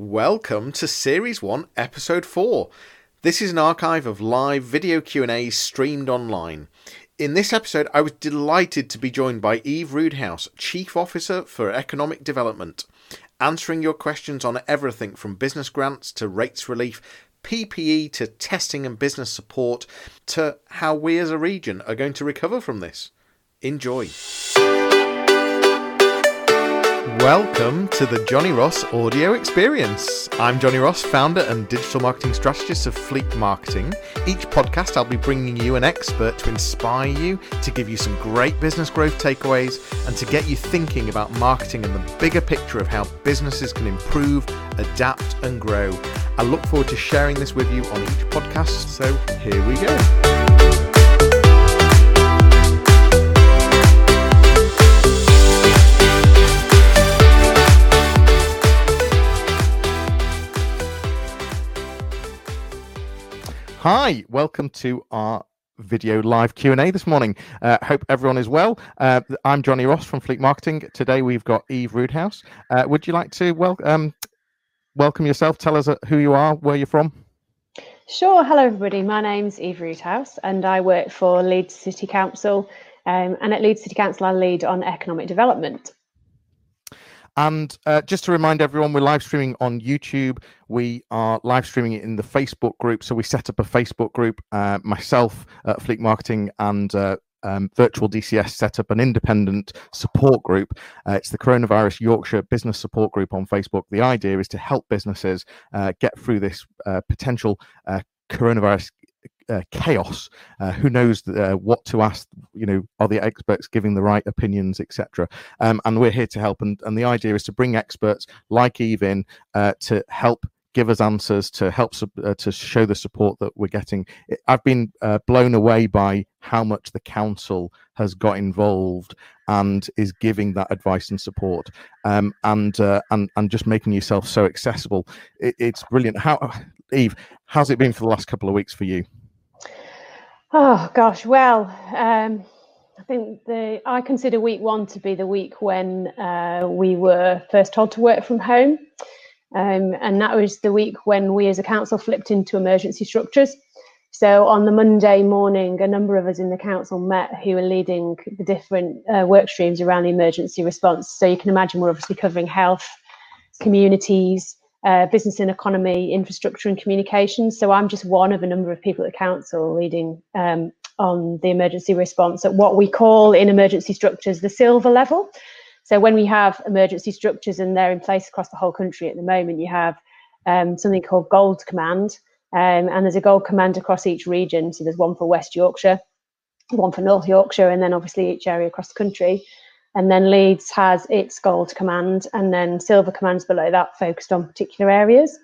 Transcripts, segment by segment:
Welcome to Series 1, Episode 4. This is an archive of live video Q&As streamed online. In this episode, I was delighted to be joined by Eve Roodhouse, Chief Officer for Economic Development, answering your questions on everything from business grants to rates relief, PPE to testing and business support, to how we as a region are going to recover from this. Enjoy. Welcome to the Johnny Ross audio experience. I'm Johnny Ross, founder and digital marketing strategist of Fleet Marketing. Each podcast, I'll be bringing you an expert to inspire you, to give you some great business growth takeaways, and to get you thinking about marketing and the bigger picture of how businesses can improve, adapt, and grow. I look forward to sharing this with you on each podcast, so here we go. Hi, welcome to our video live Q&A this morning. Uh, hope everyone is well. Uh, I'm Johnny Ross from Fleet Marketing. Today we've got Eve Roodhouse. Uh, would you like to wel- um, welcome yourself? Tell us uh, who you are, where you're from. Sure. Hello, everybody. My name's Eve Roodhouse and I work for Leeds City Council. Um, and at Leeds City Council, I lead on economic development. And uh, just to remind everyone, we're live streaming on YouTube. We are live streaming it in the Facebook group. So we set up a Facebook group. Uh, myself at Fleet Marketing and uh, um, Virtual DCS set up an independent support group. Uh, it's the Coronavirus Yorkshire Business Support Group on Facebook. The idea is to help businesses uh, get through this uh, potential coronavirus uh, chaos. Uh, who knows uh, what to ask? You know, are the experts giving the right opinions, etc. Um, and we're here to help. And, and the idea is to bring experts like Eve in uh, to help give us answers to help uh, to show the support that we're getting. I've been uh, blown away by how much the council has got involved and is giving that advice and support, um, and uh, and and just making yourself so accessible. It, it's brilliant. How Eve, how's it been for the last couple of weeks for you? Oh gosh, well, um, I think the I consider week one to be the week when uh, we were first told to work from home, um, and that was the week when we as a council flipped into emergency structures. So on the Monday morning, a number of us in the council met who were leading the different uh, work streams around the emergency response. So you can imagine we're obviously covering health, communities, uh, business and economy, infrastructure and communications. So I'm just one of a number of people at the council leading um, on the emergency response at what we call in emergency structures the silver level. So when we have emergency structures and they're in place across the whole country at the moment, you have um, something called Gold Command, um, and there's a Gold Command across each region. So there's one for West Yorkshire, one for North Yorkshire, and then obviously each area across the country and then Leeds has its gold command, and then silver commands below that focused on particular areas.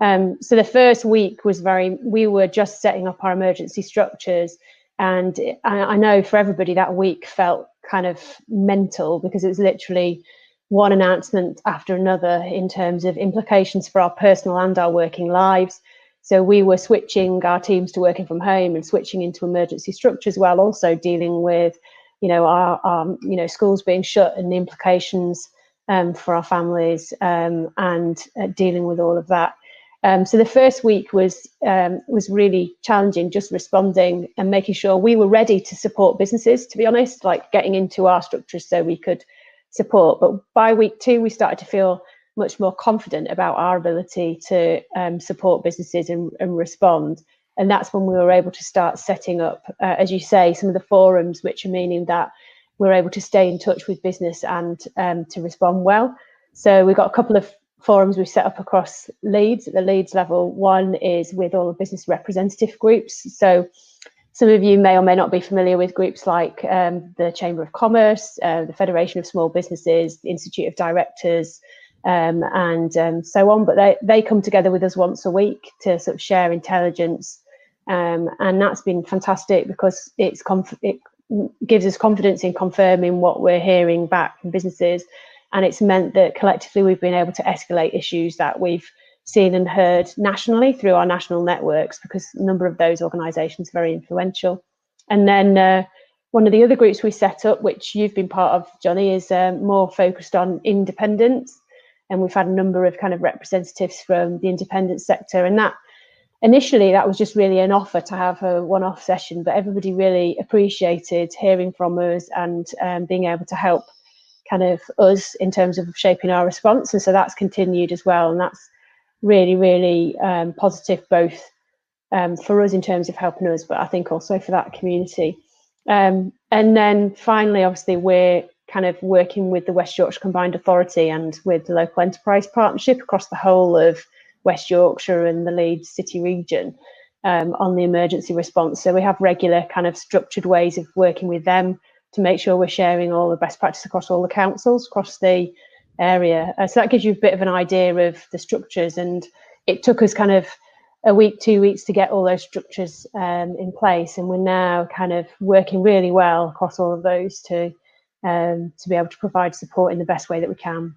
Um, so the first week was very, we were just setting up our emergency structures. And I, I know for everybody that week felt kind of mental because it was literally one announcement after another in terms of implications for our personal and our working lives. So we were switching our teams to working from home and switching into emergency structures while also dealing with you know, our, our you know schools being shut and the implications um, for our families um, and uh, dealing with all of that. Um, so the first week was um, was really challenging, just responding and making sure we were ready to support businesses. To be honest, like getting into our structures so we could support. But by week two, we started to feel much more confident about our ability to um, support businesses and, and respond and that's when we were able to start setting up, uh, as you say, some of the forums, which are meaning that we're able to stay in touch with business and um, to respond well. So we've got a couple of forums we've set up across Leeds at the Leeds level. One is with all the business representative groups. So some of you may or may not be familiar with groups like um, the Chamber of Commerce, uh, the Federation of Small Businesses, the Institute of Directors, um, and um, so on. But they, they come together with us once a week to sort of share intelligence um, and that's been fantastic because it's it gives us confidence in confirming what we're hearing back from businesses. And it's meant that collectively we've been able to escalate issues that we've seen and heard nationally through our national networks because a number of those organisations are very influential. And then uh, one of the other groups we set up, which you've been part of, Johnny, is um, more focused on independence. and we've had a number of kind of representatives from the independent sector, and that initially that was just really an offer to have a one-off session, but everybody really appreciated hearing from us and um, being able to help kind of us in terms of shaping our response, and so that's continued as well, and that's really really um, positive both um, for us in terms of helping us, but I think also for that community. Um, and then finally, obviously, we're kind of working with the West Yorkshire Combined Authority and with the local enterprise partnership across the whole of West Yorkshire and the Leeds City region um, on the emergency response. So we have regular kind of structured ways of working with them to make sure we're sharing all the best practice across all the councils across the area. Uh, so that gives you a bit of an idea of the structures. And it took us kind of a week, two weeks to get all those structures um, in place, and we're now kind of working really well across all of those to um, to be able to provide support in the best way that we can.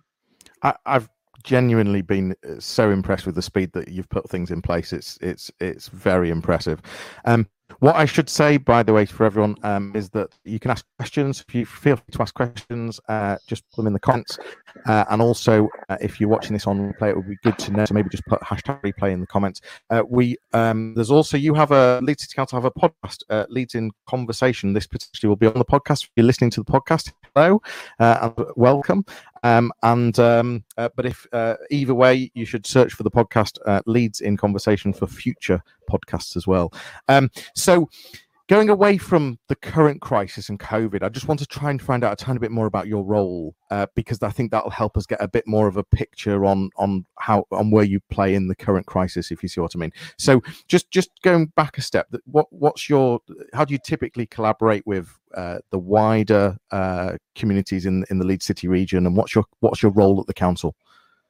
I, have genuinely been uh, so impressed with the speed that you've put things in place. It's it's it's very impressive. Um, what I should say, by the way, for everyone, um, is that you can ask questions. If you feel free to ask questions, uh, just put them in the comments. Uh, and also, uh, if you're watching this on replay, it would be good to know. So maybe just put hashtag replay in the comments. Uh, we um, there's also you have a Leeds City Council have a podcast, uh, Leeds in Conversation. This potentially will be on the podcast. If you're listening to the podcast, hello uh, and welcome. Um, and um, uh, but if uh, either way, you should search for the podcast uh, Leeds in Conversation for future podcasts as well. Um, so going away from the current crisis and COVID, I just want to try and find out a tiny bit more about your role uh, because I think that'll help us get a bit more of a picture on on how on where you play in the current crisis, if you see what I mean. So just just going back a step, what what's your how do you typically collaborate with uh, the wider uh, communities in in the Leeds City region, and what's your what's your role at the council?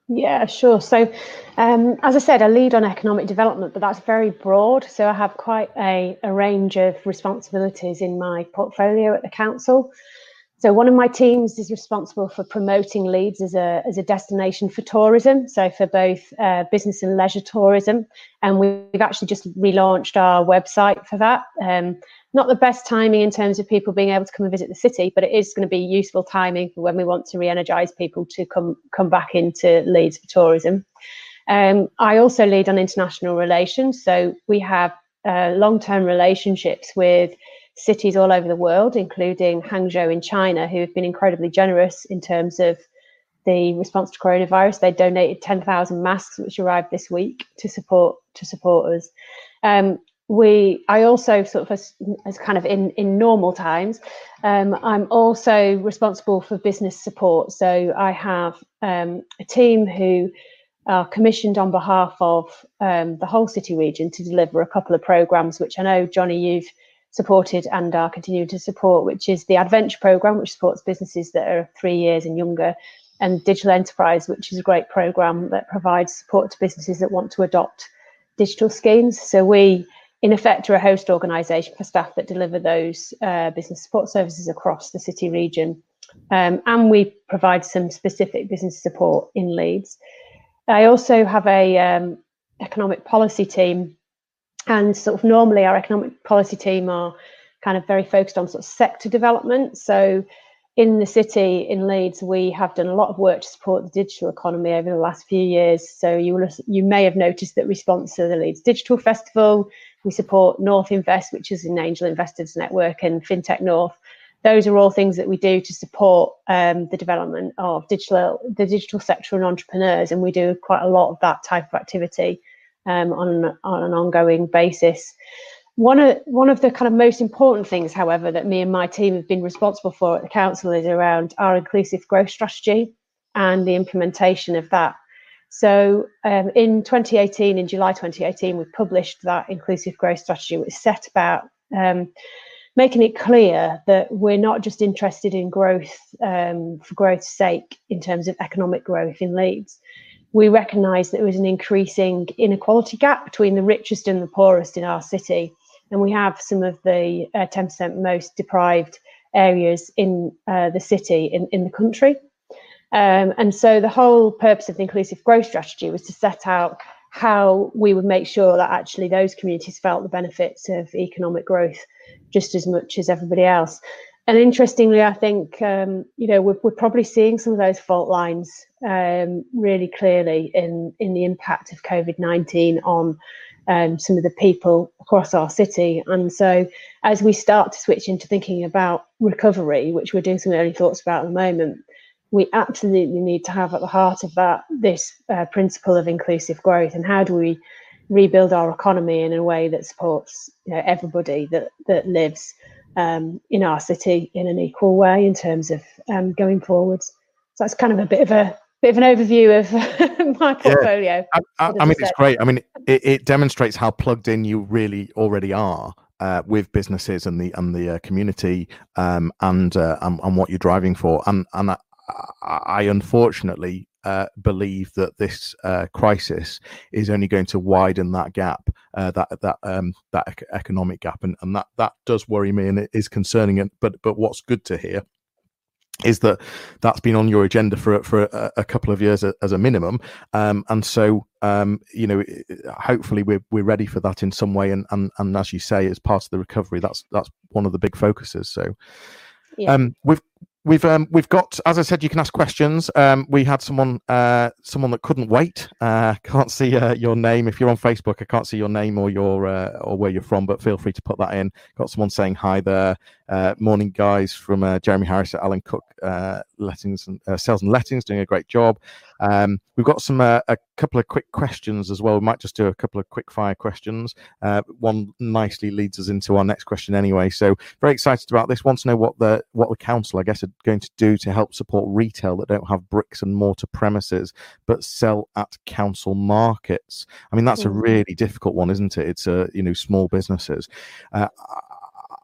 Yeah, sure. So, um, as I said, I lead on economic development, but that's very broad. So, I have quite a, a range of responsibilities in my portfolio at the council. So, one of my teams is responsible for promoting Leeds as a, as a destination for tourism, so for both uh, business and leisure tourism. And we've actually just relaunched our website for that. Um, not the best timing in terms of people being able to come and visit the city, but it is going to be useful timing for when we want to re-energise people to come come back into Leeds for tourism. Um, I also lead on international relations, so we have uh, long-term relationships with cities all over the world, including Hangzhou in China, who have been incredibly generous in terms of the response to coronavirus. They donated 10,000 masks, which arrived this week to support to support us. Um, we i also sort of as, as kind of in in normal times um, i'm also responsible for business support. So i have um, a team who are commissioned on behalf of um, the whole city region to deliver a couple of programs which i know johnny you've supported and are continuing to support which is the adventure program which supports businesses that are three years and younger and digital enterprise which is a great program that provides support to businesses that want to adopt digital schemes. So we in effect, are a host organisation for staff that deliver those uh, business support services across the city region. Um, and we provide some specific business support in Leeds. I also have a um, economic policy team, and sort of normally our economic policy team are kind of very focused on sort of sector development. So in the city in Leeds, we have done a lot of work to support the digital economy over the last few years. So you will, you may have noticed that we sponsor the Leeds Digital Festival. We support Northinvest, which is an angel investors network, and FinTech North. Those are all things that we do to support um, the development of digital, the digital sector and entrepreneurs, and we do quite a lot of that type of activity um, on on an ongoing basis. One of one of the kind of most important things, however, that me and my team have been responsible for at the council is around our inclusive growth strategy and the implementation of that. So um, in 2018, in July 2018, we published that inclusive growth strategy, which set about um, making it clear that we're not just interested in growth um, for growth's sake in terms of economic growth in Leeds. We recognise that there was an increasing inequality gap between the richest and the poorest in our city and we have some of the uh, 10% most deprived areas in uh, the city in, in the country. Um, and so the whole purpose of the inclusive growth strategy was to set out how we would make sure that actually those communities felt the benefits of economic growth just as much as everybody else. and interestingly, I think um, you know we're, we're, probably seeing some of those fault lines um, really clearly in in the impact of COVID nineteen on um, some of the people across our city. And so, as we start to switch into thinking about recovery, which we're doing some early thoughts about at the moment, we absolutely need to have at the heart of that this uh, principle of inclusive growth and how do we rebuild our economy in a way that supports you know, everybody that that lives um, in our city in an equal way in terms of um, going forwards. So that's kind of a bit of a bit of an overview of my portfolio. Yeah. I, I, I mean, it's great. I mean, it, it, demonstrates how plugged in you really already are. Uh, with businesses and the and the uh, community um, and, uh, and, and what you're driving for and and I, I unfortunately uh, believe that this uh, crisis is only going to widen that gap, uh, that that um, that economic gap, and, and that that does worry me and it is concerning. And but but what's good to hear is that that's been on your agenda for for a, a couple of years as a minimum, um, and so um, you know, hopefully we're we're ready for that in some way, and and and as you say, as part of the recovery, that's that's one of the big focuses. So, yeah. um, we've We've um, we've got, as I said, you can ask questions. Um, we had someone uh, someone that couldn't wait. Uh, can't see uh, your name if you're on Facebook. I can't see your name or your uh, or where you're from, but feel free to put that in. Got someone saying hi there. Uh, morning, guys, from uh, Jeremy Harris at Alan Cook Lettings and Sales and Lettings, doing a great job. Um, we've got some uh, a couple of quick questions as well. We might just do a couple of quick fire questions. Uh, one nicely leads us into our next question anyway. So very excited about this. Want to know what the what the council, I guess, are going to do to help support retail that don't have bricks and mortar premises but sell at council markets. I mean, that's a mm. really difficult one, isn't it? It's a you know small businesses. Uh,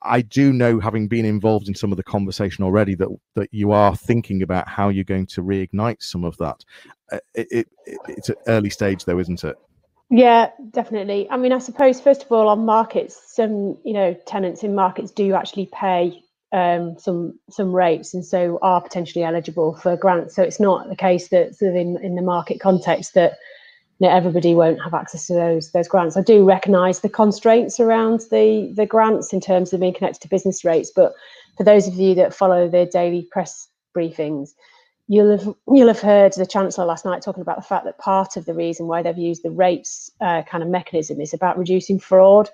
I do know, having been involved in some of the conversation already, that that you are thinking about how you're going to reignite some of that. Uh, it, it, it's an early stage, though, isn't it? Yeah, definitely. I mean, I suppose first of all, on markets, some you know tenants in markets do actually pay um, some some rates, and so are potentially eligible for grants. So it's not the case that sort of in in the market context that know, everybody won't have access to those those grants. I do recognise the constraints around the the grants in terms of being connected to business rates, but for those of you that follow the daily press briefings, you'll have you'll have heard the chancellor last night talking about the fact that part of the reason why they've used the rates uh, kind of mechanism is about reducing fraud.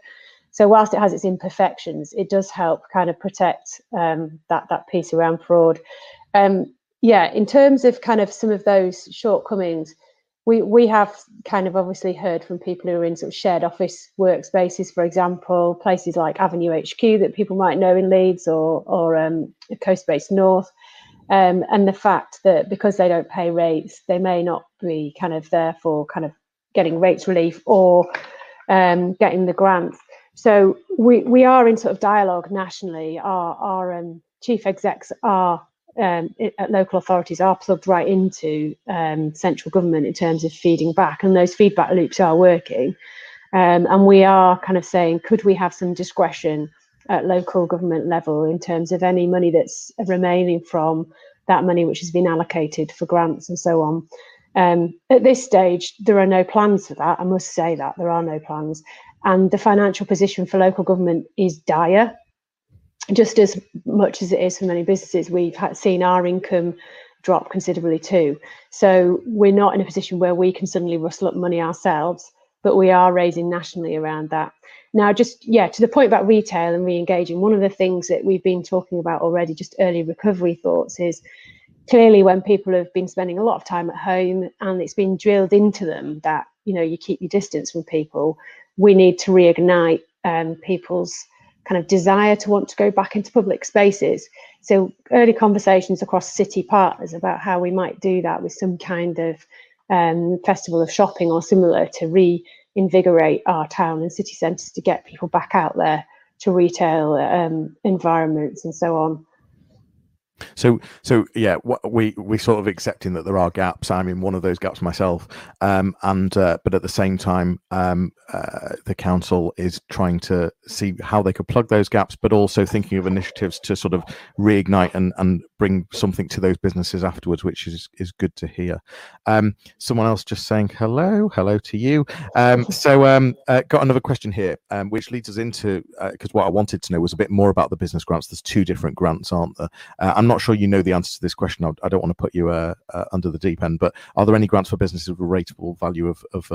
So whilst it has its imperfections, it does help kind of protect um, that that piece around fraud. Um, yeah, in terms of kind of some of those shortcomings we we have kind of obviously heard from people who are in sort of shared office workspaces, for example, places like Avenue HQ that people might know in Leeds or or um, Coast Base North, um, and the fact that because they don't pay rates, they may not be kind of there for kind of getting rates relief or um, getting the grants. So we we are in sort of dialogue nationally. Our our um, chief execs are um, at local authorities are plugged right into um, central government in terms of feeding back, and those feedback loops are working. Um, and we are kind of saying, could we have some discretion at local government level in terms of any money that's remaining from that money which has been allocated for grants and so on? Um, at this stage, there are no plans for that. I must say that there are no plans. And the financial position for local government is dire just as much as it is for many businesses, we've had, seen our income drop considerably too. So we're not in a position where we can suddenly rustle up money ourselves, but we are raising nationally around that. Now, just yeah, to the point about retail and re-engaging, one of the things that we've been talking about already, just early recovery thoughts, is clearly when people have been spending a lot of time at home and it's been drilled into them that you know you keep your distance from people, we need to reignite um, people's kind of desire to want to go back into public spaces. So early conversations across city partners about how we might do that with some kind of um, festival of shopping or similar to reinvigorate our town and city centres to get people back out there to retail um, environments and so on. So, so yeah, we we sort of accepting that there are gaps. I'm in one of those gaps myself, um, and uh, but at the same time, um, uh, the council is trying to see how they could plug those gaps, but also thinking of initiatives to sort of reignite and and bring something to those businesses afterwards, which is is good to hear. Um, someone else just saying hello, hello to you. Um, so, um, uh, got another question here, um, which leads us into because uh, what I wanted to know was a bit more about the business grants. There's two different grants, aren't there? Uh, I'm not sure you know the answer to this question. I, I don't want to put you uh, uh, under the deep end, but are there any grants for businesses with a rateable value of, of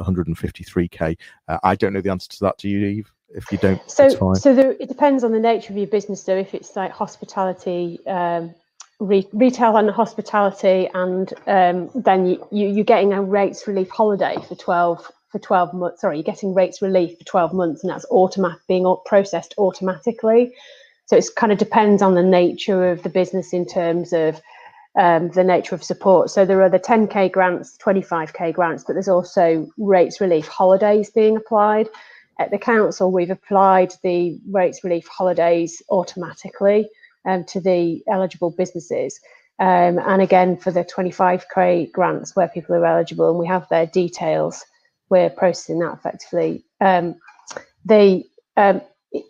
153k? Uh, I don't know the answer to that. Do you, Eve? If you don't, so so there, it depends on the nature of your business. So if it's like hospitality, um, re- retail and hospitality, and um, then you, you you're getting a rates relief holiday for 12 for 12 months. Sorry, you're getting rates relief for 12 months, and that's automatic being processed automatically. So it kind of depends on the nature of the business in terms of um, the nature of support. So there are the 10k grants, 25k grants, but there's also rates relief holidays being applied. At the council, we've applied the rates relief holidays automatically um, to the eligible businesses. Um, and again, for the 25k grants where people are eligible and we have their details, we're processing that effectively. Um, they um,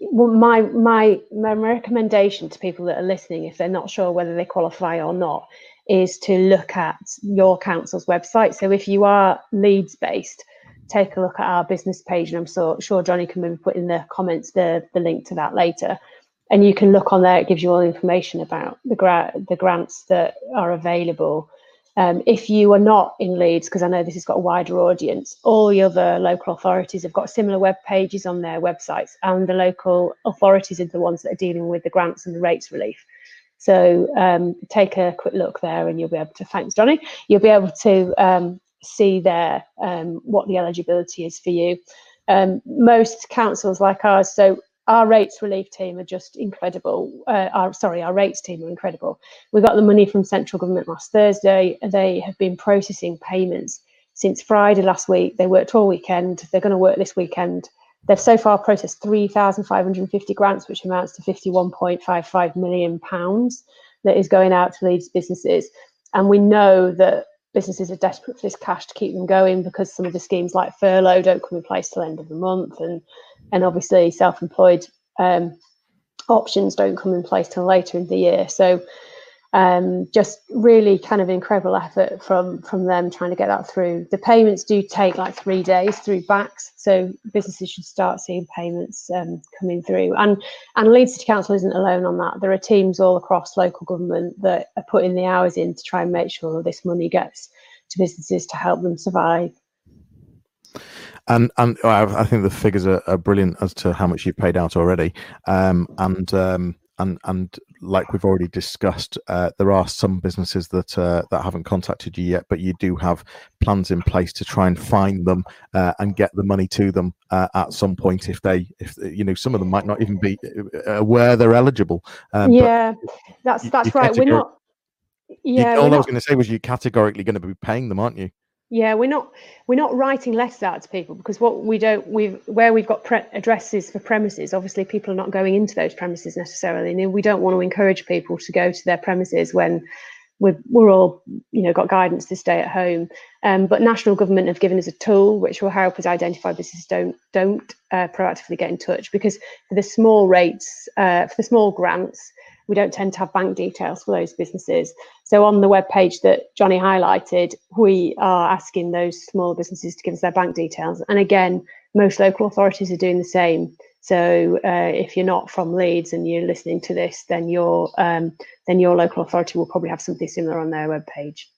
my my my recommendation to people that are listening, if they're not sure whether they qualify or not, is to look at your council's website. So if you are Leeds based, take a look at our business page, and I'm so, sure Johnny can maybe put in the comments the the link to that later. And you can look on there; it gives you all the information about the gra- the grants that are available um, if you are not in Leeds, because I know this has got a wider audience, all the other local authorities have got similar web pages on their websites, and the local authorities are the ones that are dealing with the grants and the rates relief. So um, take a quick look there, and you'll be able to. Thanks, Johnny. You'll be able to um, see there um, what the eligibility is for you. Um, most councils like ours, so our rates relief team are just incredible. Uh, our sorry, our rates team are incredible. We got the money from central government last Thursday. They have been processing payments since Friday last week. They worked all weekend. They're going to work this weekend. They've so far processed 3,550 grants, which amounts to 51.55 million pounds that is going out to these businesses. And we know that businesses are desperate for this cash to keep them going because some of the schemes like furlough don't come in place till end of the month and and obviously self-employed um, options don't come in place till later in the year. So um, just really kind of incredible effort from from them trying to get that through. The payments do take like three days through BACS, so businesses should start seeing payments um, coming through. And and Leeds City Council isn't alone on that. There are teams all across local government that are putting the hours in to try and make sure this money gets to businesses to help them survive. And and I think the figures are, are brilliant as to how much you've paid out already. Um, and um, and and like we've already discussed, uh, there are some businesses that uh, that haven't contacted you yet, but you do have plans in place to try and find them uh, and get the money to them uh, at some point. If they, if you know, some of them might not even be uh, aware they're eligible. Um, yeah, that's that's right. We're not. Yeah, you, all I was going to say was you're categorically going to be paying them, aren't you? Yeah, we're not we're not writing letters out to people because what we don't we've where we've got addresses for premises. Obviously, people are not going into those premises necessarily, and we don't want to encourage people to go to their premises when we're, we're all you know got guidance to stay at home. Um, but national government have given us a tool which will help us identify businesses don't don't uh, proactively get in touch because for the small rates uh, for the small grants we don't tend to have bank details for those businesses. So on the web page that Johnny highlighted, we are asking those small businesses to give us their bank details. And again, most local authorities are doing the same. So uh, if you're not from Leeds and you're listening to this, then your um, then your local authority will probably have something similar on their web page.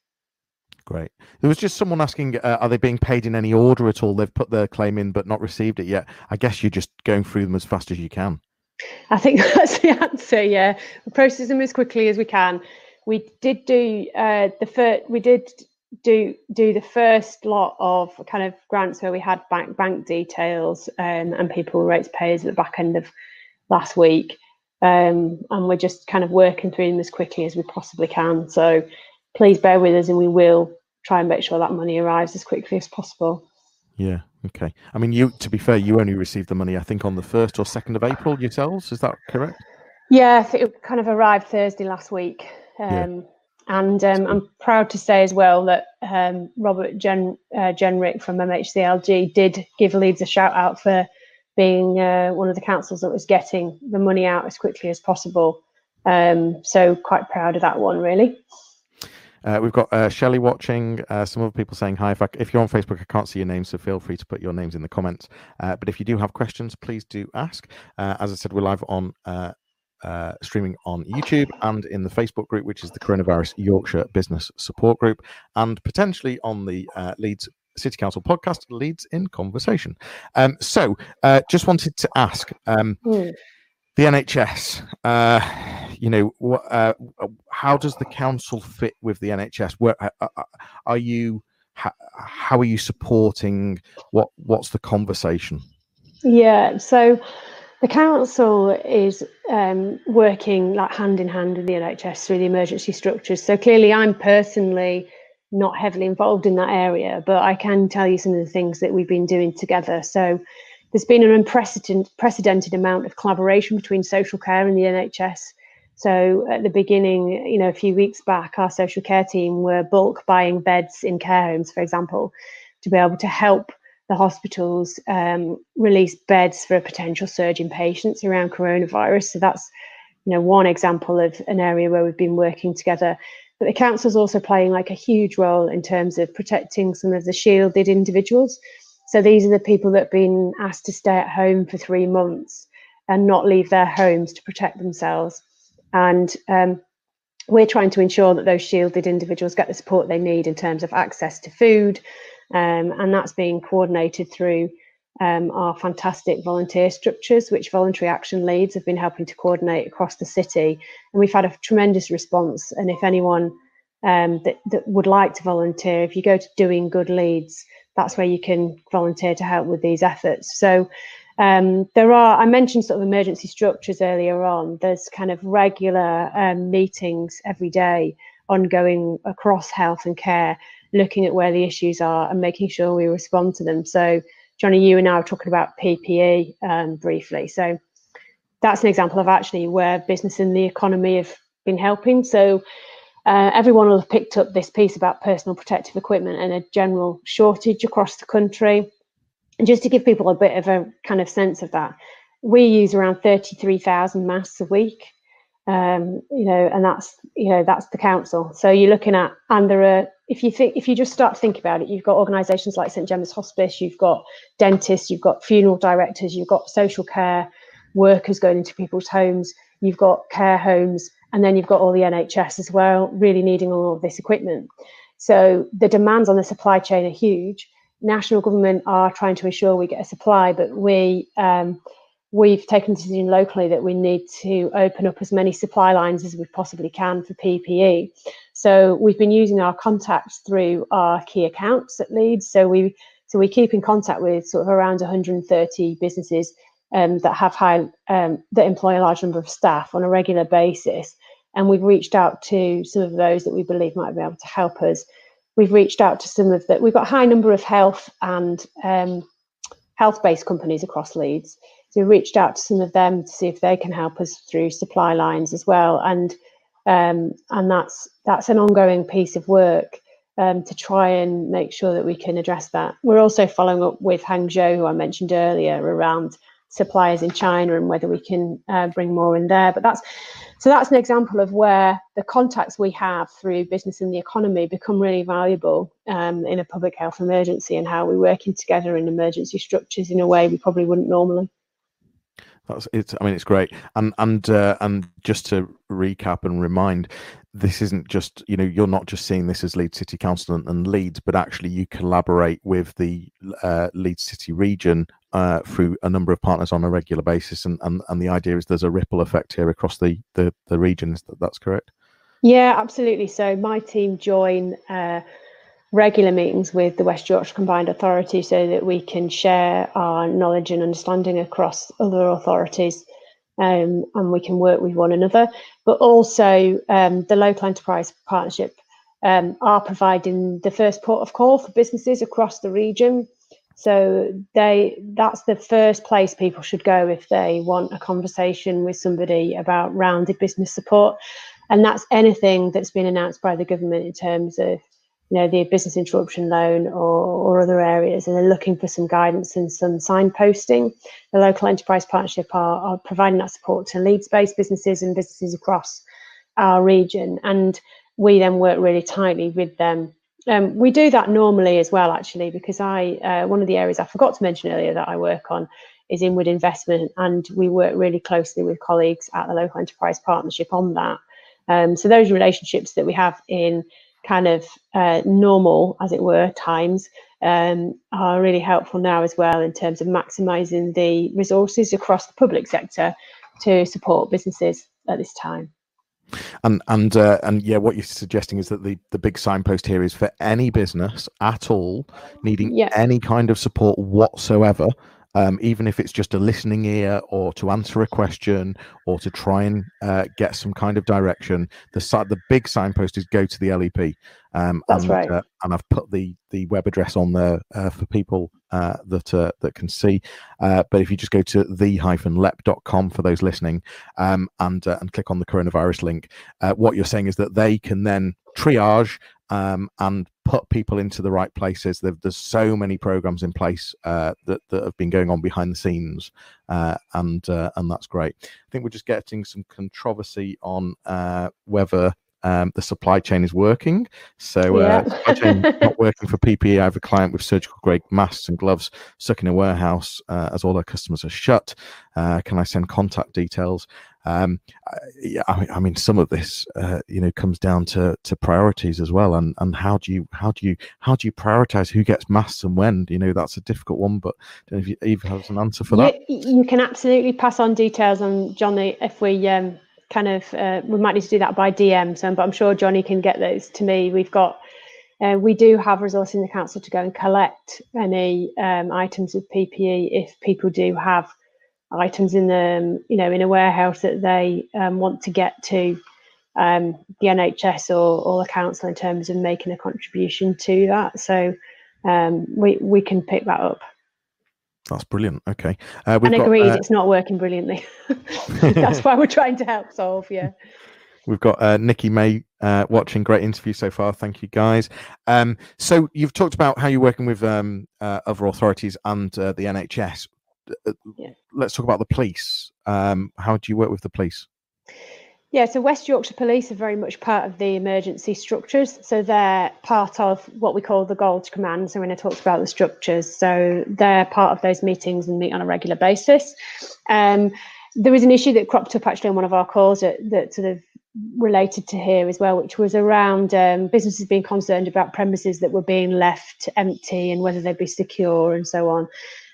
Great. There was just someone asking, uh, are they being paid in any order at all? They've put their claim in but not received it yet. I guess you're just going through them as fast as you can. I think that's the answer. Yeah, we process them as quickly as we can. We did do uh, the first. We did do do the first lot of kind of grants where we had bank bank details um, and people rates payers at the back end of last week, um, and we're just kind of working through them as quickly as we possibly can. So please bear with us, and we will try and make sure that money arrives as quickly as possible. Yeah. Okay. I mean, you to be fair, you only received the money, I think, on the first or second of April yourselves. Is that correct? Yeah, it kind of arrived Thursday last week. Um, yeah. And um, I'm proud to say as well that um, Robert Gen, uh, Jenrick from MHCLG did give Leeds a shout out for being uh, one of the councils that was getting the money out as quickly as possible. Um, so quite proud of that one, really. Uh, we've got uh, Shelley watching. Uh, some other people saying hi. If, I, if, you're on Facebook, I can't see your names, so feel free to put your names in the comments. Uh, but if you do have questions, please do ask. Uh, as I said, we're live on uh, streaming on YouTube and in the Facebook group, which is the Coronavirus Yorkshire Business Support Group, and potentially on the Leeds City Council podcast, Leeds in Conversation. Um, so, just wanted to ask. Um, mm the NHS, uh, you know, what, uh, how does the council fit with the NHS? Where uh, uh, uh, are you? How, how are you supporting? What What's the conversation? Yeah, so the council is um, working like hand in hand with the NHS through the emergency structures. So clearly, I'm personally not heavily involved in that area, but I can tell you some of the things that we've been doing together. So there's been an unprecedented amount of collaboration between social care and the NHS. So at the beginning, you know, a few weeks back, our social care team were bulk buying beds in care homes, for example, to be able to help the hospitals um, release beds for a potential surge in patients around coronavirus. So that's, you know, one example of an area where we've been working together. But the council's also playing like a huge role in terms of protecting some of the shielded individuals. So these are the people that have been asked to stay at home for three months and not leave their homes to protect themselves. And um, we're trying to ensure that those shielded individuals get the support they need in terms of access to food. Um, and that's being coordinated through um, our fantastic volunteer structures, which Voluntary Action Leeds have been helping to coordinate across the city. And we've had a tremendous response. And if anyone um, that, that would like to volunteer, if you go to Doing Good Leeds, that's where you can volunteer to help with these efforts. So um, there are, I mentioned sort of emergency structures earlier on. There's kind of regular um, meetings every day ongoing across health and care, looking at where the issues are and making sure we respond to them. So, Johnny, you and I were talking about PPE um, briefly. So, that's an example of actually where business and the economy have been helping. So, uh, everyone will have picked up this piece about personal protective equipment and a general shortage across the country. And just to give people a bit of a kind of sense of that, we use around 33,000 masks a week. Um, you know, and that's you know that's the council. So you're looking at, and there are if you think if you just start to think about it, you've got organisations like St Gemma's Hospice, you've got dentists, you've got funeral directors, you've got social care workers going into people's homes, you've got care homes, and then you've got all the NHS as well, really needing all of this equipment. So the demands on the supply chain are huge. National government are trying to ensure we get a supply, but we um, we've taken the decision locally that we need to open up as many supply lines as we possibly can for PPE. So we've been using our contacts through our key accounts at Leeds. So we so we keep in contact with sort of around 130 businesses um, that have high um, that employ a large number of staff on a regular basis and we've reached out to some of those that we believe might be able to help us. We've reached out to some of that. We've got a high number of health and um, health-based companies across Leeds. So we reached out to some of them to see if they can help us through supply lines as well. And um, and that's that's an ongoing piece of work um, to try and make sure that we can address that. We're also following up with Hangzhou, who I mentioned earlier, around suppliers in China and whether we can uh, bring more in there. But that's so that's an example of where the contacts we have through business and the economy become really valuable um, in a public health emergency and how we're working together in emergency structures in a way we probably wouldn't normally. That's it's. I mean, it's great. And and uh, and just to recap and remind, this isn't just you know you're not just seeing this as Leeds City Council and, and Leeds, but actually you collaborate with the uh, Leeds City region uh, through a number of partners on a regular basis, and, and and the idea is there's a ripple effect here across the the, the regions. That that's correct. Yeah, absolutely. So my team join uh, regular meetings with the West Yorkshire Combined Authority so that we can share our knowledge and understanding across other authorities um, and we can work with one another. But also, um, the Local Enterprise Partnership um, are providing the first port of call for businesses across the region. So they that's the first place people should go if they want a conversation with somebody about rounded business support. And that's anything that's been announced by the government in terms of you know the business interruption loan or, or other areas and they're looking for some guidance and some signposting. The local enterprise partnership are, are providing that support to leeds-based businesses and businesses across our region and we then work really tightly with them. Um, we do that normally as well actually because i uh, one of the areas i forgot to mention earlier that i work on is inward investment and we work really closely with colleagues at the local enterprise partnership on that. Um, so those relationships that we have in kind of uh, normal, as it were, times um, are really helpful now as well in terms of maximising the resources across the public sector to support businesses at this time. And and uh, and yeah, what you're suggesting is that the the big signpost here is for any business at all needing yeah. any kind of support whatsoever um, even if it's just a listening ear or to answer a question or to try and uh, get some kind of direction. The the big signpost is go to the LEP. Um, That's and, right. Uh, and I've put the the web address on there uh, for people uh, that uh, that can see. Uh, but if you just go to the-lep.com for those listening um, and and click on the coronavirus link, what you're saying is that they can then triage um, and put people into the right places. there's so many programs in place uh, that, that have been going on behind the scenes, uh, and uh, and that's great. I think we're just getting some controversy on uh, whether um, the supply chain is working. So, uh, yeah. supply chain not working for PPE. I have a client with surgical grade masks and gloves stuck in a warehouse uh, as all their customers are shut. Uh, can I send contact details? Um, I, I, mean, some of this, uh, you know, comes down to to priorities as well, and and how do you how do you how do you prioritize who gets masks and when? You know, that's a difficult one, but if you, Eve has an answer for that. You, you can absolutely pass on details on Johnny if we um, kind of uh, we might need to do that by DM. So, but I'm sure Johnny can get those to me. We've got uh, we do have resources in the council to go and collect any um, items of PPE if people do have items in the you know in a warehouse that they um, want to get to um, the NHS or, or the council in terms of making a contribution to that. So um, we we can pick that up. That's brilliant. Okay. Uh, and agreed, got, uh, it's not working brilliantly. That's why we're trying to help solve. Yeah. We've got uh, Nikki May uh, watching. Great interview so far. Thank you, guys. Um, so you've talked about how you're working with um, uh, other authorities and uh, the NHS. Uh, yeah. Let's talk about the police. Um, how do you work with the police? Yeah, so West Yorkshire Police are very much part of the emergency structures. So they're part of what we call the Gold Command. So when I talked about the structures, so they're part of those meetings and meet on a regular basis. Um, there was an issue that cropped up actually on one of our calls that, that sort of related to here as well, which was around um, businesses being concerned about premises that were being left empty and whether they'd be secure and so on.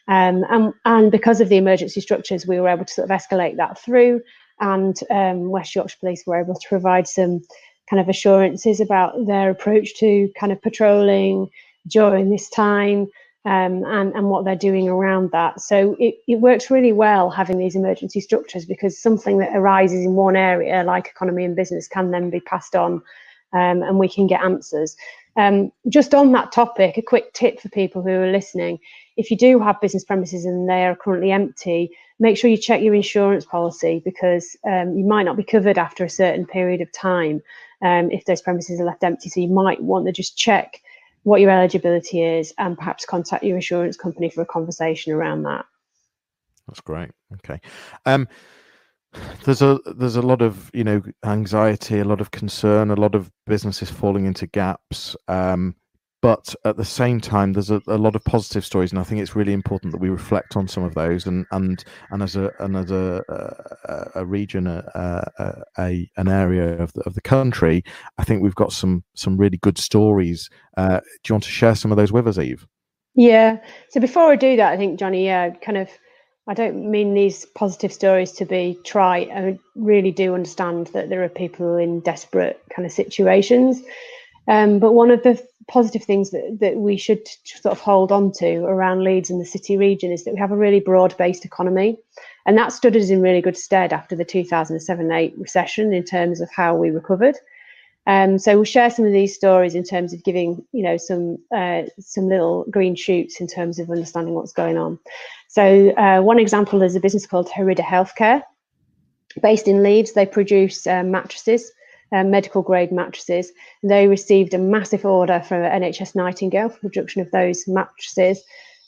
Um, and, and because of the emergency structures, we were able to sort of escalate that through and um, West Yorkshire Police were able to provide some kind of assurances about their approach to kind of patrolling during this time um, and, and what they're doing around that. So it, it works really well having these emergency structures because something that arises in one area, like economy and business, can then be passed on um, and we can get answers. Um, just on that topic, a quick tip for people who are listening if you do have business premises and they are currently empty, make sure you check your insurance policy because um, you might not be covered after a certain period of time um, if those premises are left empty. So you might want to just check what your eligibility is and perhaps contact your insurance company for a conversation around that. That's great. Okay. Um, there's a there's a lot of you know anxiety, a lot of concern, a lot of businesses falling into gaps. Um, but at the same time there's a, a, lot of positive stories and i think it's really important that we reflect on some of those and and and as a and as a a, a region a, a, a, an area of the, of the country i think we've got some some really good stories uh, do you want to share some of those with us eve yeah so before i do that i think johnny yeah kind of I don't mean these positive stories to be trite. I really do understand that there are people in desperate kind of situations. Um, but one of the positive things that, that we should sort of hold on to around Leeds and the city region is that we have a really broad based economy. And that stood us in really good stead after the 2007 8 recession in terms of how we recovered. Um, so we'll share some of these stories in terms of giving, you know, some uh, some little green shoots in terms of understanding what's going on. So uh, one example is a business called Herida Healthcare, based in Leeds. They produce uh, mattresses, uh, medical grade mattresses. They received a massive order from NHS Nightingale for production of those mattresses.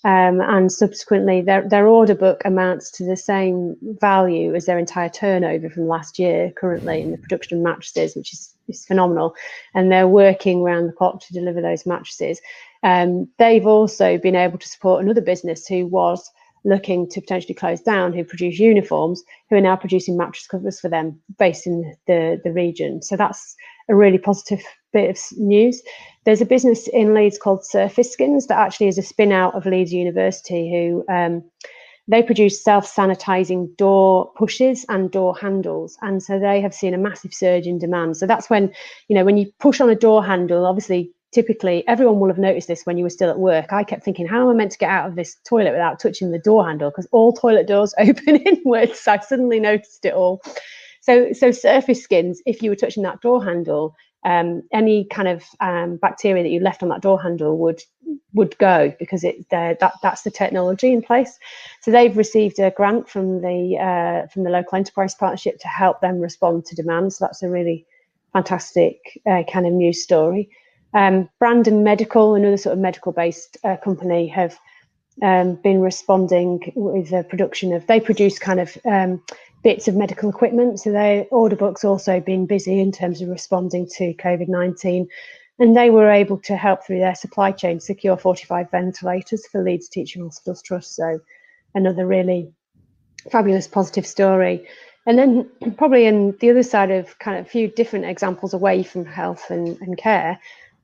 Um, and subsequently, their, their order book amounts to the same value as their entire turnover from last year currently in the production of mattresses, which is, is phenomenal. And they're working around the clock to deliver those mattresses. Um, they've also been able to support another business who was looking to potentially close down, who produce uniforms, who are now producing mattress covers for them based in the, the region. So that's a really positive bit of news. There's a business in Leeds called Surface Skins that actually is a spin out of Leeds University who um, they produce self-sanitizing door pushes and door handles and so they have seen a massive surge in demand so that's when you know when you push on a door handle obviously typically everyone will have noticed this when you were still at work. I kept thinking, how am I meant to get out of this toilet without touching the door handle? Because all toilet doors open inwards. So I suddenly noticed it all. So, so surface skins, if you were touching that door handle, um, any kind of um, bacteria that you left on that door handle would would go because it that that's the technology in place. So they've received a grant from the uh, from the local enterprise partnership to help them respond to demand. So that's a really fantastic uh, kind of news story. Um, Brandon Medical, another sort of medical based uh, company, have um, been responding with the production of, they produce kind of um, bits of medical equipment. So their order book's also been busy in terms of responding to COVID 19. And they were able to help through their supply chain secure 45 ventilators for Leeds Teaching Hospitals Trust. So another really fabulous positive story. And then probably in the other side of kind of a few different examples away from health and, and care,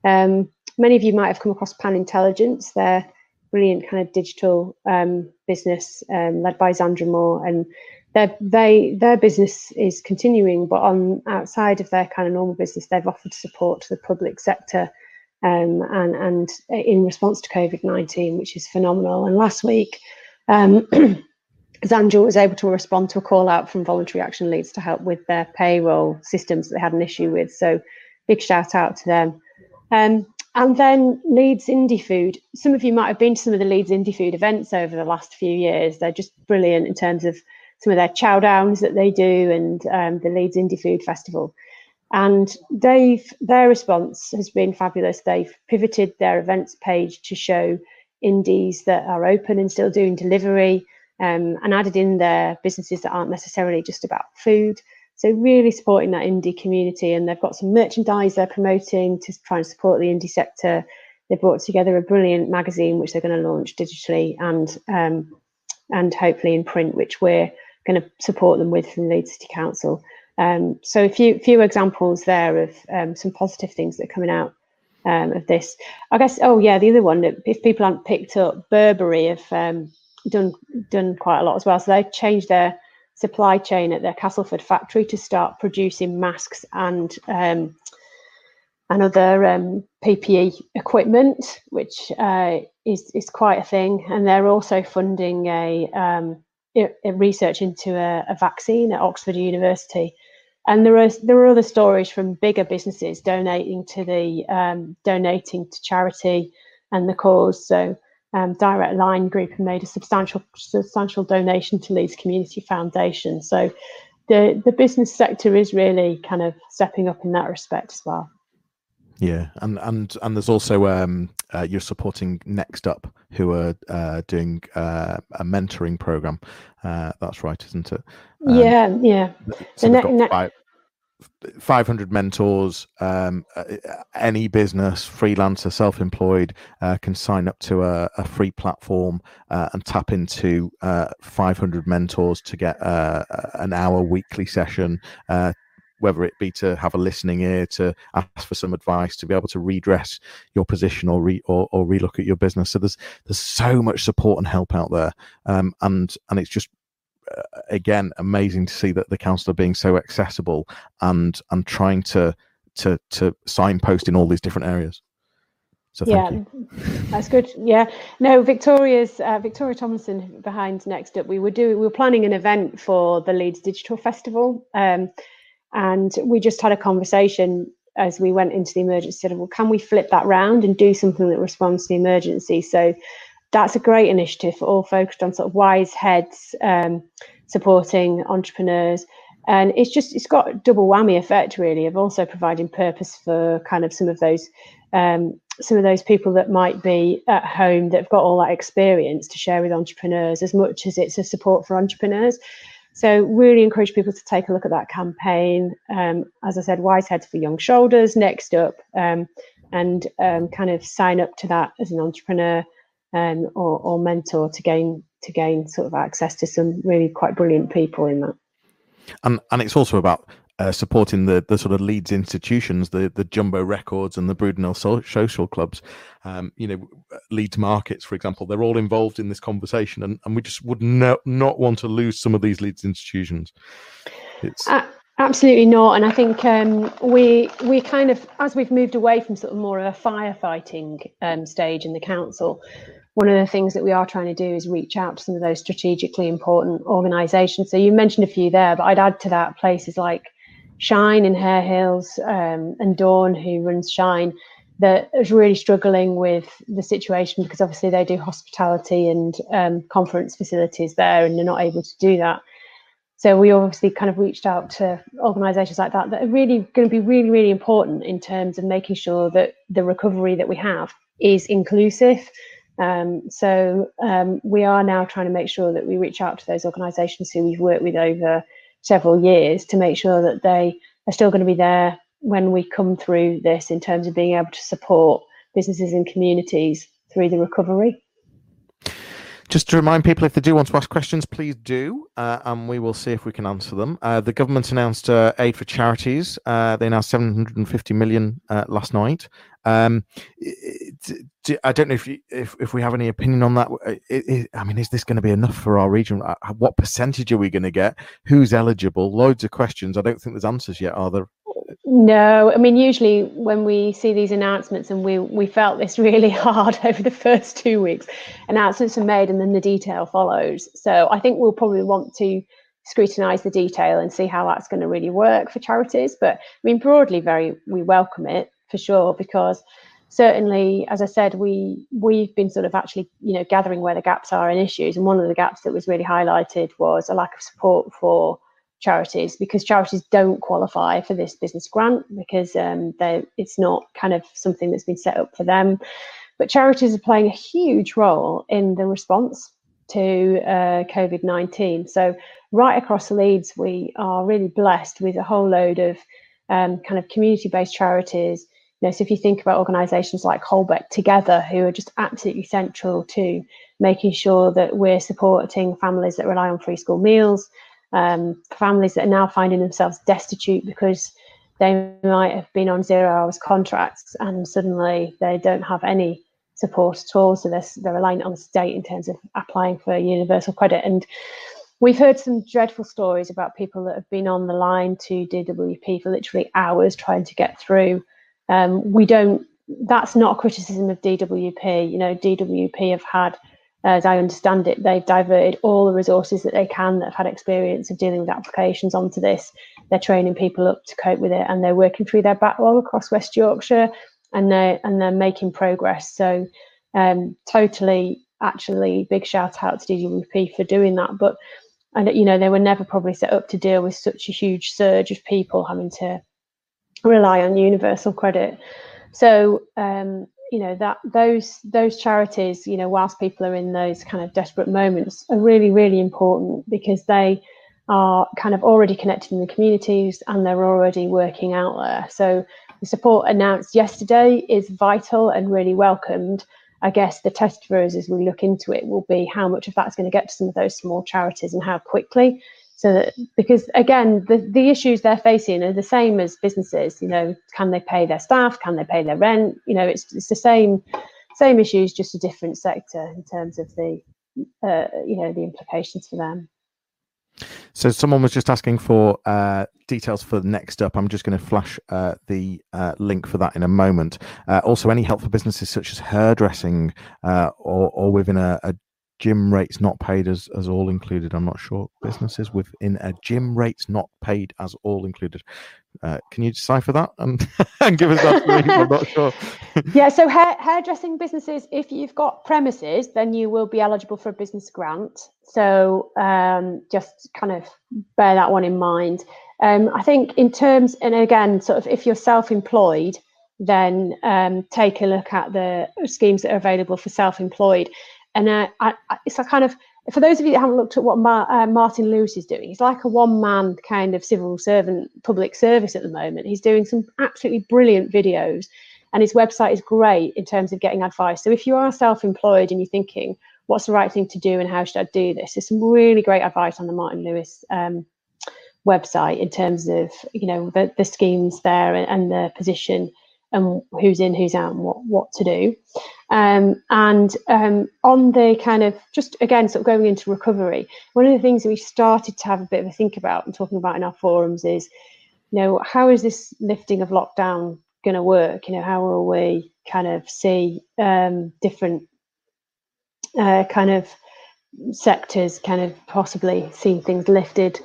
um, many of you might have come across Panintelligence. They're brilliant kind of digital um, business um, led by Zandra Moore, and their they their business is continuing, but on outside of their kind of normal business, they've offered support to the public sector. Um, and and in response to COVID nineteen, which is phenomenal. And last week, um, Zandra was able to respond to a call out from Voluntary Action Leeds to help with their payroll systems that they had an issue with. So, big shout out to them. Um, and then Leeds Indie Food. Some of you might have been to some of the Leeds Indie Food events over the last few years. They're just brilliant in terms of some of their chow downs that they do and um, the Leeds Indie Food Festival. And they've their response has been fabulous. They've pivoted their events page to show indies that are open and still doing delivery, um, and added in their businesses that aren't necessarily just about food. So really supporting that indie community, and they've got some merchandise they're promoting to try and support the indie sector. They've brought together a brilliant magazine which they're going to launch digitally and um, and hopefully in print, which we're going to support them with from Leeds City Council. Um, so a few few examples there of um, some positive things that are coming out um, of this. I guess. Oh yeah, the other one. That if people haven't picked up, Burberry have um, done done quite a lot as well. So they've changed their supply chain at their Castleford factory to start producing masks and um, and other um, PPE equipment, which uh, is is quite a thing. And they're also funding a, um, a research into a, a, vaccine at Oxford University. And there are there are other stories from bigger businesses donating to the um, donating to charity and the cause. So um, Direct Line Group have made a substantial substantial donation to Leeds Community Foundation. So the the business sector is really kind of stepping up in that respect as well. Yeah, and and and there's also um, uh, you're supporting Next Up, who are uh, doing uh, a mentoring program. Uh, that's right, isn't it? Um, yeah, yeah. So the ne- ne- 500 mentors um, uh, any business freelancer self-employed uh, can sign up to a, a free platform uh, and tap into uh, 500 mentors to get uh, an hour weekly session uh, whether it be to have a listening ear to ask for some advice to be able to redress your position or re or, or relook at your business. So there's there's so much support and help out there. Um, and and it's just again amazing to see that the council are being so accessible and and trying to to to signpost in all these different areas. So yeah, that's good. Yeah, no, Victoria's uh, Victoria Tomlinson behind Next Up. We were doing we were planning an event for the Leeds Digital Festival, um, and we just had a conversation as we went into the emergency said, well, can we flip that round and do something that responds to the emergency? So that's a great initiative, all focused on sort of wise heads um, supporting entrepreneurs. And it's just it's got double whammy effect really of also providing purpose for kind of some of those um, some of those people that might be at home that've got all that experience to share with entrepreneurs as much as it's a support for entrepreneurs. So really encourage people to take a look at that campaign. Um, as I said, Wise Heads for Young Shoulders next up, um, and um, kind of sign up to that as an entrepreneur um, or, or mentor to gain to gain sort of access to some really quite brilliant people in that. And and it's also about uh, supporting the the sort of Leeds institutions, the the Jumbo Records and the Brudenell so- social clubs. Um, you know, Leeds markets, for example, they're all involved in this conversation, and, and we just would no, not want to lose some of these Leeds institutions. It's uh, absolutely not, and I think um, we we kind of as we've moved away from sort of more of a firefighting um, stage in the council, one of the things that we are trying to do is reach out to some of those strategically important organisations. So you mentioned a few there, but I'd add to that places like Shine in Harehills um, and Dawn, who runs Shine, that is really struggling with the situation because obviously they do hospitality and um, conference facilities there and they're not able to do that. So we obviously kind of reached out to organisations like that that are really going to be really, really important in terms of making sure that the recovery that we have is inclusive. Um, so um, we are now trying to make sure that we reach out to those organisations who we've worked with over several years to make sure that they are still going to be there when we come through this in terms of being able to support businesses and communities through the recovery. Just to remind people, if they do want to ask questions, please do, uh, and we will see if we can answer them. Uh, the government announced uh, aid for charities. Uh, they announced 750 million uh, last night. Um, I don't know if, you, if if we have any opinion on that. It, it, I mean, is this going to be enough for our region? Uh, what percentage are we going to get? Who's eligible? Loads of questions. I don't think there's answers yet, are there? No, I mean usually when we see these announcements, and we we felt this really hard over the first two weeks. Announcements are made, and then the detail follows. So I think we'll probably want to scrutinise the detail and see how that's going to really work for charities. But I mean broadly, very we welcome it for sure because certainly, as I said, we we've been sort of actually you know gathering where the gaps are and issues, and one of the gaps that was really highlighted was a lack of support for charities because charities don't qualify for this business grant because um, it's not kind of something that's been set up for them. But charities are playing a huge role in the response to uh, COVID 19. So, right across Leeds, we are really blessed with a whole load of um, kind of community based charities. You know, so if you think about organisations like Holbeck Together, who are just absolutely central to making sure that we're supporting families that rely on free school meals, um, families that are now finding themselves destitute because they might have been on zero hours contracts and suddenly they don't have any support at all. So they're, they're on the state in terms of applying for universal credit. And we've heard some dreadful stories about people that have been on the line to DWP for literally hours trying to get through. Um, we don't, that's not a criticism of DWP. You know, DWP have had as I understand it, they've diverted all the resources that they can that have had experience of dealing with applications onto this. They're training people up to cope with it, and they're working through their backlog across West Yorkshire, and they're and they're making progress. So, um, totally, actually, big shout out to DWP for doing that. But and you know they were never probably set up to deal with such a huge surge of people having to rely on universal credit. So um, you know that those those charities you know whilst people are in those kind of desperate moments are really really important because they are kind of already connected in the communities and they're already working out there. So the support announced yesterday is vital and really welcomed. I guess the test for us as we look into it will be how much of that's going to get to some of those small charities and how quickly so that because again the, the issues they're facing are the same as businesses you know can they pay their staff can they pay their rent you know it's, it's the same same issues just a different sector in terms of the uh, you know the implications for them so someone was just asking for uh, details for next up. I'm just going to flash uh, the uh, link for that in a moment. Uh, also, any help for businesses such as hairdressing uh, or, or within a, a gym rates not paid as, as all included. I'm not sure. Businesses within a gym rates not paid as all included. Uh, can you decipher that and, and give us that? I'm not sure. yeah, so hair, hairdressing businesses, if you've got premises, then you will be eligible for a business grant. So um, just kind of bear that one in mind. Um, I think in terms, and again, sort of if you're self-employed, then um, take a look at the schemes that are available for self-employed. And uh, I, it's a kind of for those of you that haven't looked at what uh, Martin Lewis is doing, he's like a one-man kind of civil servant, public service at the moment. He's doing some absolutely brilliant videos, and his website is great in terms of getting advice. So if you are self-employed and you're thinking, what's the right thing to do and how should I do this? There's some really great advice on the Martin Lewis um, website in terms of you know the, the schemes there and, and the position and who's in, who's out, and what what to do. Um, and um, on the kind of just again, sort of going into recovery, one of the things that we started to have a bit of a think about and talking about in our forums is, you know, how is this lifting of lockdown going to work? You know, how will we kind of see um, different uh, kind of sectors kind of possibly seeing things lifted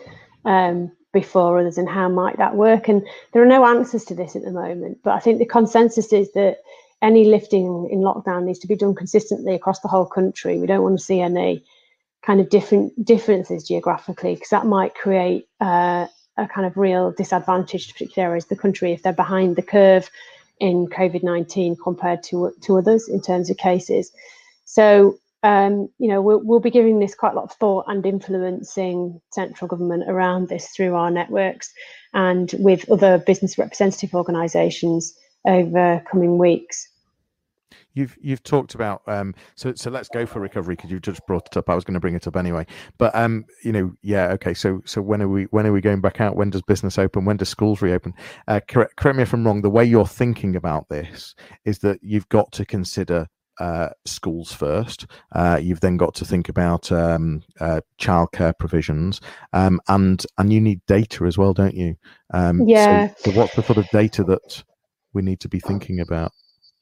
um, before others and how might that work? And there are no answers to this at the moment but i think the consensus is that any lifting in lockdown needs to be done consistently across the whole country. We don't want to see any kind of different differences geographically because that might create uh, a kind of real disadvantage to particular areas of the country if they're behind the curve in covid-19 compared to to others in terms of cases. So um, you know, we'll, we'll be giving this quite a lot of thought and influencing central government around this through our networks and with other business representative organisations over coming weeks. You've you've talked about um, so so let's go for recovery because you've just brought it up. I was going to bring it up anyway, but um, you know, yeah, okay. So so when are we when are we going back out? When does business open? When does schools reopen? Uh, correct, correct me if I'm wrong. The way you're thinking about this is that you've got to consider uh, schools first. Uh, you've then got to think about um, uh, childcare provisions, um, and and you need data as well, don't you? Um, yeah. So, so, what's the sort of data that we need to be thinking about?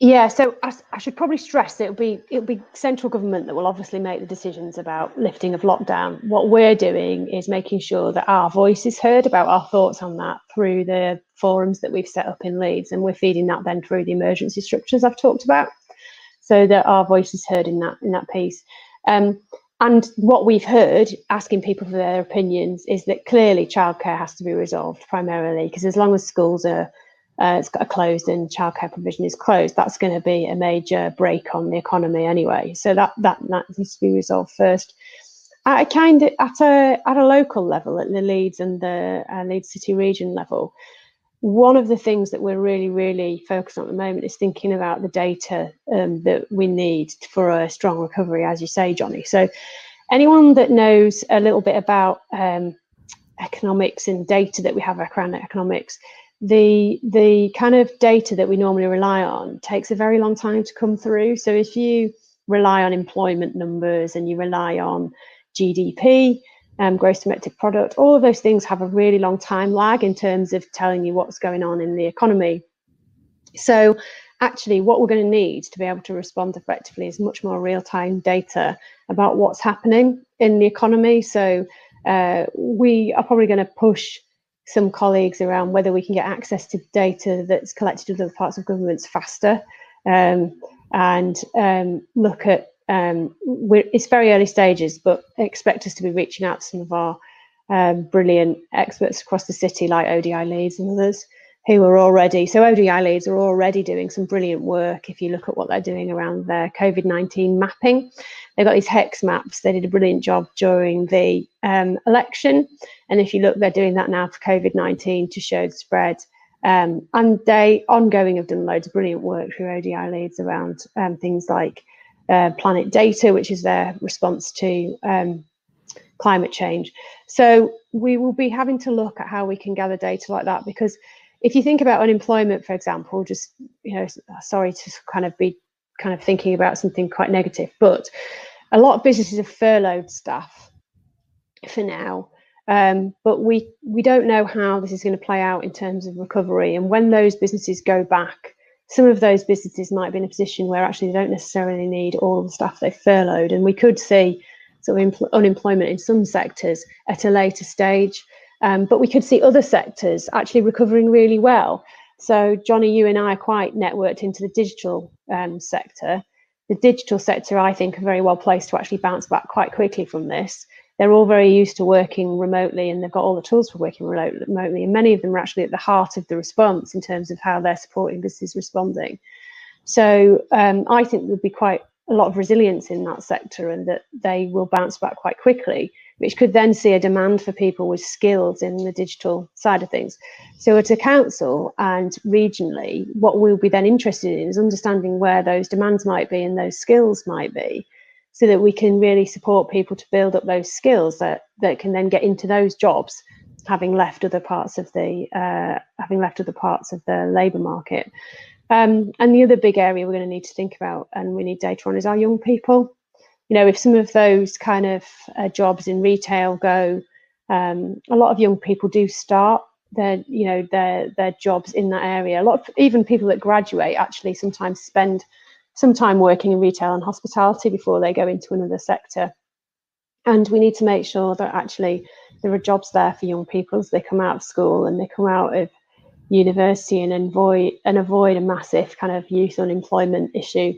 Yeah, so I, I, should probably stress it'll be it'll be central government that will obviously make the decisions about lifting of lockdown. What we're doing is making sure that our voice is heard about our thoughts on that through the forums that we've set up in Leeds, and we're feeding that then through the emergency structures I've talked about so that our voice is heard in that in that piece. Um, and what we've heard, asking people for their opinions, is that clearly childcare has to be resolved primarily because as long as schools are uh, are closed and childcare provision is closed, that's going to be a major break on the economy anyway. So that that, that needs to be resolved first. At a kind of, at a at a local level, at the Leeds and the uh, Leeds City region level, one of the things that we're really, really focused on at the moment is thinking about the data um, that we need for a strong recovery, as you say, Johnny. So, anyone that knows a little bit about um, economics and data that we have around economics, the the kind of data that we normally rely on takes a very long time to come through. So, if you rely on employment numbers and you rely on GDP, um, gross domestic product, all of those things have a really long time lag in terms of telling you what's going on in the economy. So actually what we're going to need to be able to respond effectively is much more real-time data about what's happening in the economy. So uh, we are probably going to push some colleagues around whether we can get access to data that's collected in other parts of governments faster um, and um, look at um, it's very early stages, but expect us to be reaching out to some of our um, brilliant experts across the city, like ODI Leeds and others, who are already so ODI Leeds are already doing some brilliant work. If you look at what they're doing around their COVID nineteen mapping, they've got these hex maps. They did a brilliant job during the um, election, and if you look, they're doing that now for COVID nineteen to show the spread. Um, and they ongoing have done loads of brilliant work through ODI Leeds around um, things like uh, Planet Data, which is their response to um, climate change. So we will be having to look at how we can gather data like that because if you think about unemployment, for example, just you know, sorry to kind of be kind of thinking about something quite negative, but a lot of businesses have furloughed staff for now. Um, but we we don't know how this is going to play out in terms of recovery, and when those businesses go back some of those businesses might be in a position where actually they don't necessarily need all the staff they've furloughed. And we could see sort of unemployment in some sectors at a later stage. Um, but we could see other sectors actually recovering really well. So, Johnny, you and I are quite networked into the digital um, sector. The digital sector, I think, are very well placed to actually bounce back quite quickly from this. They're all very used to working remotely and they've got all the tools for working remotely. And many of them are actually at the heart of the response in terms of how they're supporting businesses responding. So, um, I think there'd be quite a lot of resilience in that sector and that they will bounce back quite quickly which could then see a demand for people with skills in the digital side of things. So, at a council and regionally, what we'll be then interested in is understanding where those demands might be and those skills might be, so that we can really support people to build up those skills that, that can then get into those jobs, having left other parts of the uh, having left other parts of the labour market. Um, and the other big area we're going to need to think about and we need data on is our young people you know, if some of those kind of uh, jobs in retail go, um, a lot of young people do start their, you know, their their jobs in that area. A lot of even people that graduate actually sometimes spend some time working in retail and hospitality before they go into another sector. And we need to make sure that actually there are jobs there for young people as they come out of school and they come out of university and avoid and avoid a massive kind of youth unemployment issue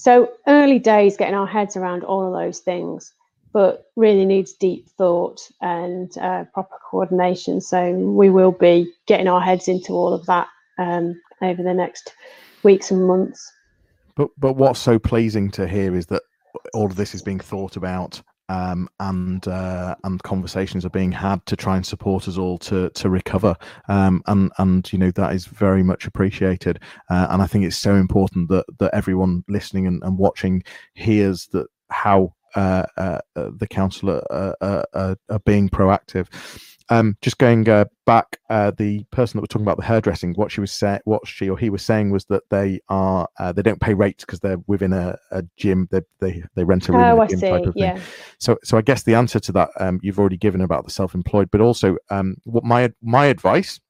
so early days getting our heads around all of those things, but really needs deep thought and uh, proper coordination. So we will be getting our heads into all of that um, over the next weeks and months. But but what's so pleasing to hear is that all of this is being thought about um, and uh, and conversations are being had to try and support us all to to recover. Um, and and you know that is very much appreciated. Uh, and I think it's so important that that everyone listening and, and watching hears that how uh, uh, uh the council are, are, are, being proactive um, just going uh, back, uh, the person that was talking about the hairdressing, what she was saying, what she or he was saying was that they are uh, they don't pay rates because they're within a, a gym. They, they they rent a room. Oh, I see. Yeah. So so I guess the answer to that um, you've already given about the self-employed, but also um, what my my advice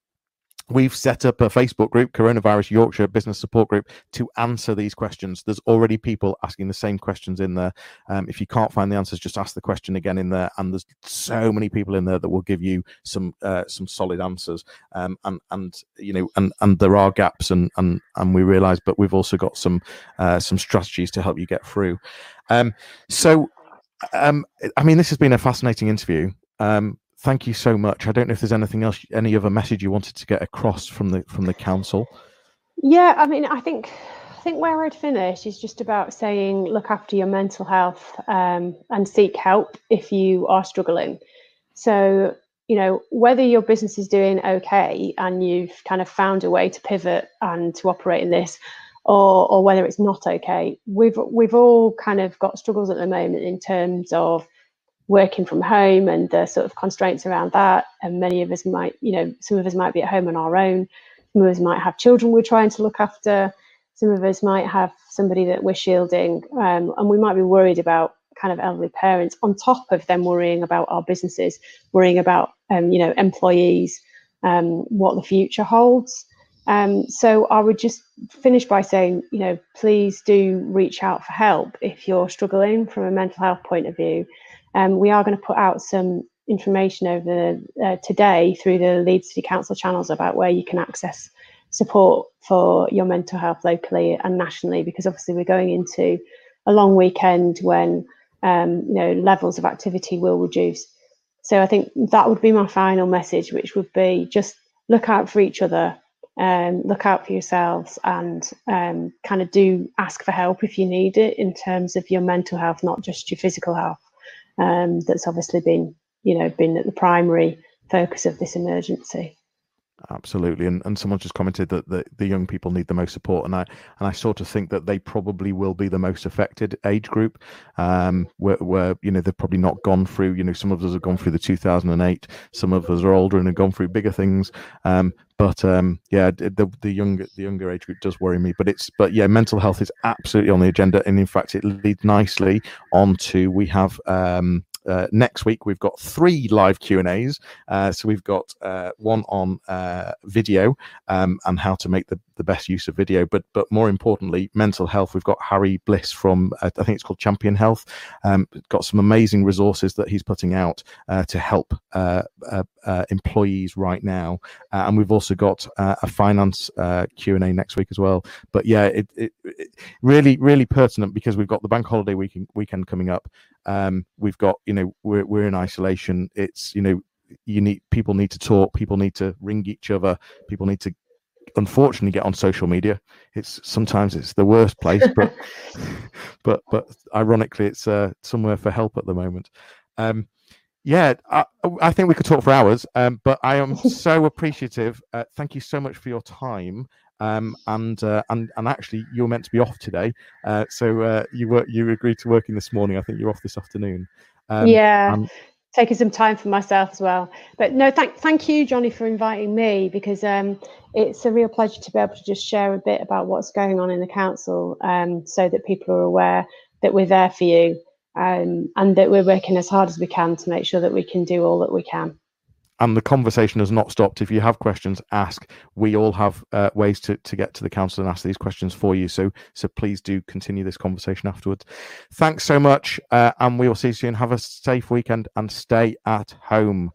We've set up a Facebook group, Coronavirus Yorkshire Business Support Group, to answer these questions. There's already people asking the same questions in there. Um, if you can't find the answers, just ask the question again in there. And there's so many people in there that will give you some uh, some solid answers. Um, and and you know, and and there are gaps, and and and we realise, but we've also got some uh, some strategies to help you get through. Um, so, um, I mean, this has been a fascinating interview. Um, thank you so much. I don't know if there's anything else, any other message you wanted to get across from the from the council. Yeah, I mean, I think I think where I'd finish is just about saying look after your mental health um, and seek help if you are struggling. So you know whether your business is doing okay and you've kind of found a way to pivot and to operate in this or or whether it's not okay we've we've all kind of got struggles at the moment in terms of working from home and the sort of constraints around that. And many of us might, you know, some of us might be at home on our own. Some of us might have children we're trying to look after. Some of us might have somebody that we're shielding, um, and we might be worried about kind of elderly parents on top of them worrying about our businesses, worrying about um, you know employees, um, what the future holds. Um, so I would just finish by saying, you know, please do reach out for help if you're struggling from a mental health point of view. Um, we are going to put out some information over uh, today through the Leeds City Council channels about where you can access support for your mental health locally and nationally, because obviously we're going into a long weekend when um, you know levels of activity will reduce. So I think that would be my final message, which would be just look out for each other, um, look out for yourselves, and um, kind of do ask for help if you need it in terms of your mental health, not just your physical health um, that's obviously been, you know, been at the primary focus of this emergency. Absolutely, and and someone just commented that the, the young people need the most support, and I and I sort of think that they probably will be the most affected age group, um, where, where you know they've probably not gone through. You know, some of us have gone through the 2008, some of us are older and have gone through bigger things. Um, but um, yeah, the the younger the younger age group does worry me. But it's but yeah, mental health is absolutely on the agenda, and in fact, it leads nicely on to we have um, uh, next week we've got three live Q and A's. Uh, so we've got uh, one on uh, video um, and how to make the, the best use of video. But but more importantly, mental health. We've got Harry Bliss from uh, I think it's called Champion Health. Um, got some amazing resources that he's putting out uh, to help uh, uh, employees right now, and we've also got a finance Q and A next week as well. But yeah, it, it, it, really really pertinent because we've got the bank holiday weekend weekend coming up. Um, we've got you know we're we're in isolation. It's you know you need people need to talk people need to ring each other people need to unfortunately get on social media it's sometimes it's the worst place but but but ironically it's uh, somewhere for help at the moment um yeah I, I think we could talk for hours um but i am so appreciative uh, thank you so much for your time um, and uh, and and actually you're meant to be off today, uh, so uh, you were you agreed to working this morning. I think you're off this afternoon. Um, yeah, and, taking some time for myself as well. But no, thank thank you, Johnny, for inviting me because um, it's a real pleasure to be able to just share a bit about what's going on in the council, um, so that people are aware that we're there for you um, and that we're working as hard as we can to make sure that we can do all that we can and the conversation has not stopped. If you have questions, ask. We all have uh, ways to, to get to the council and ask these questions for you. So so please do continue this conversation afterwards. Thanks so much, uh, and we will see you soon. Have a safe weekend and stay at home.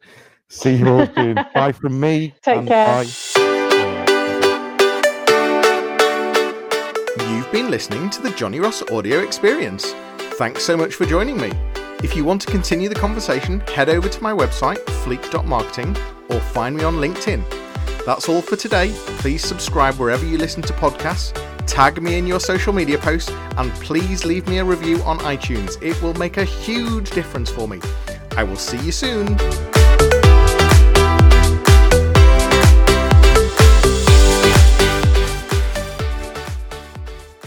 See you all soon. bye from me. Take care. Bye. You've been listening to the Johnny Ross audio experience. Thanks so much for joining me. If you want to continue the conversation, head over to my website, fleek.marketing, or find me on LinkedIn. That's all for today. Please subscribe wherever you listen to podcasts, tag me in your social media posts, and please leave me a review on iTunes. It will make a huge difference for me. I will see you soon.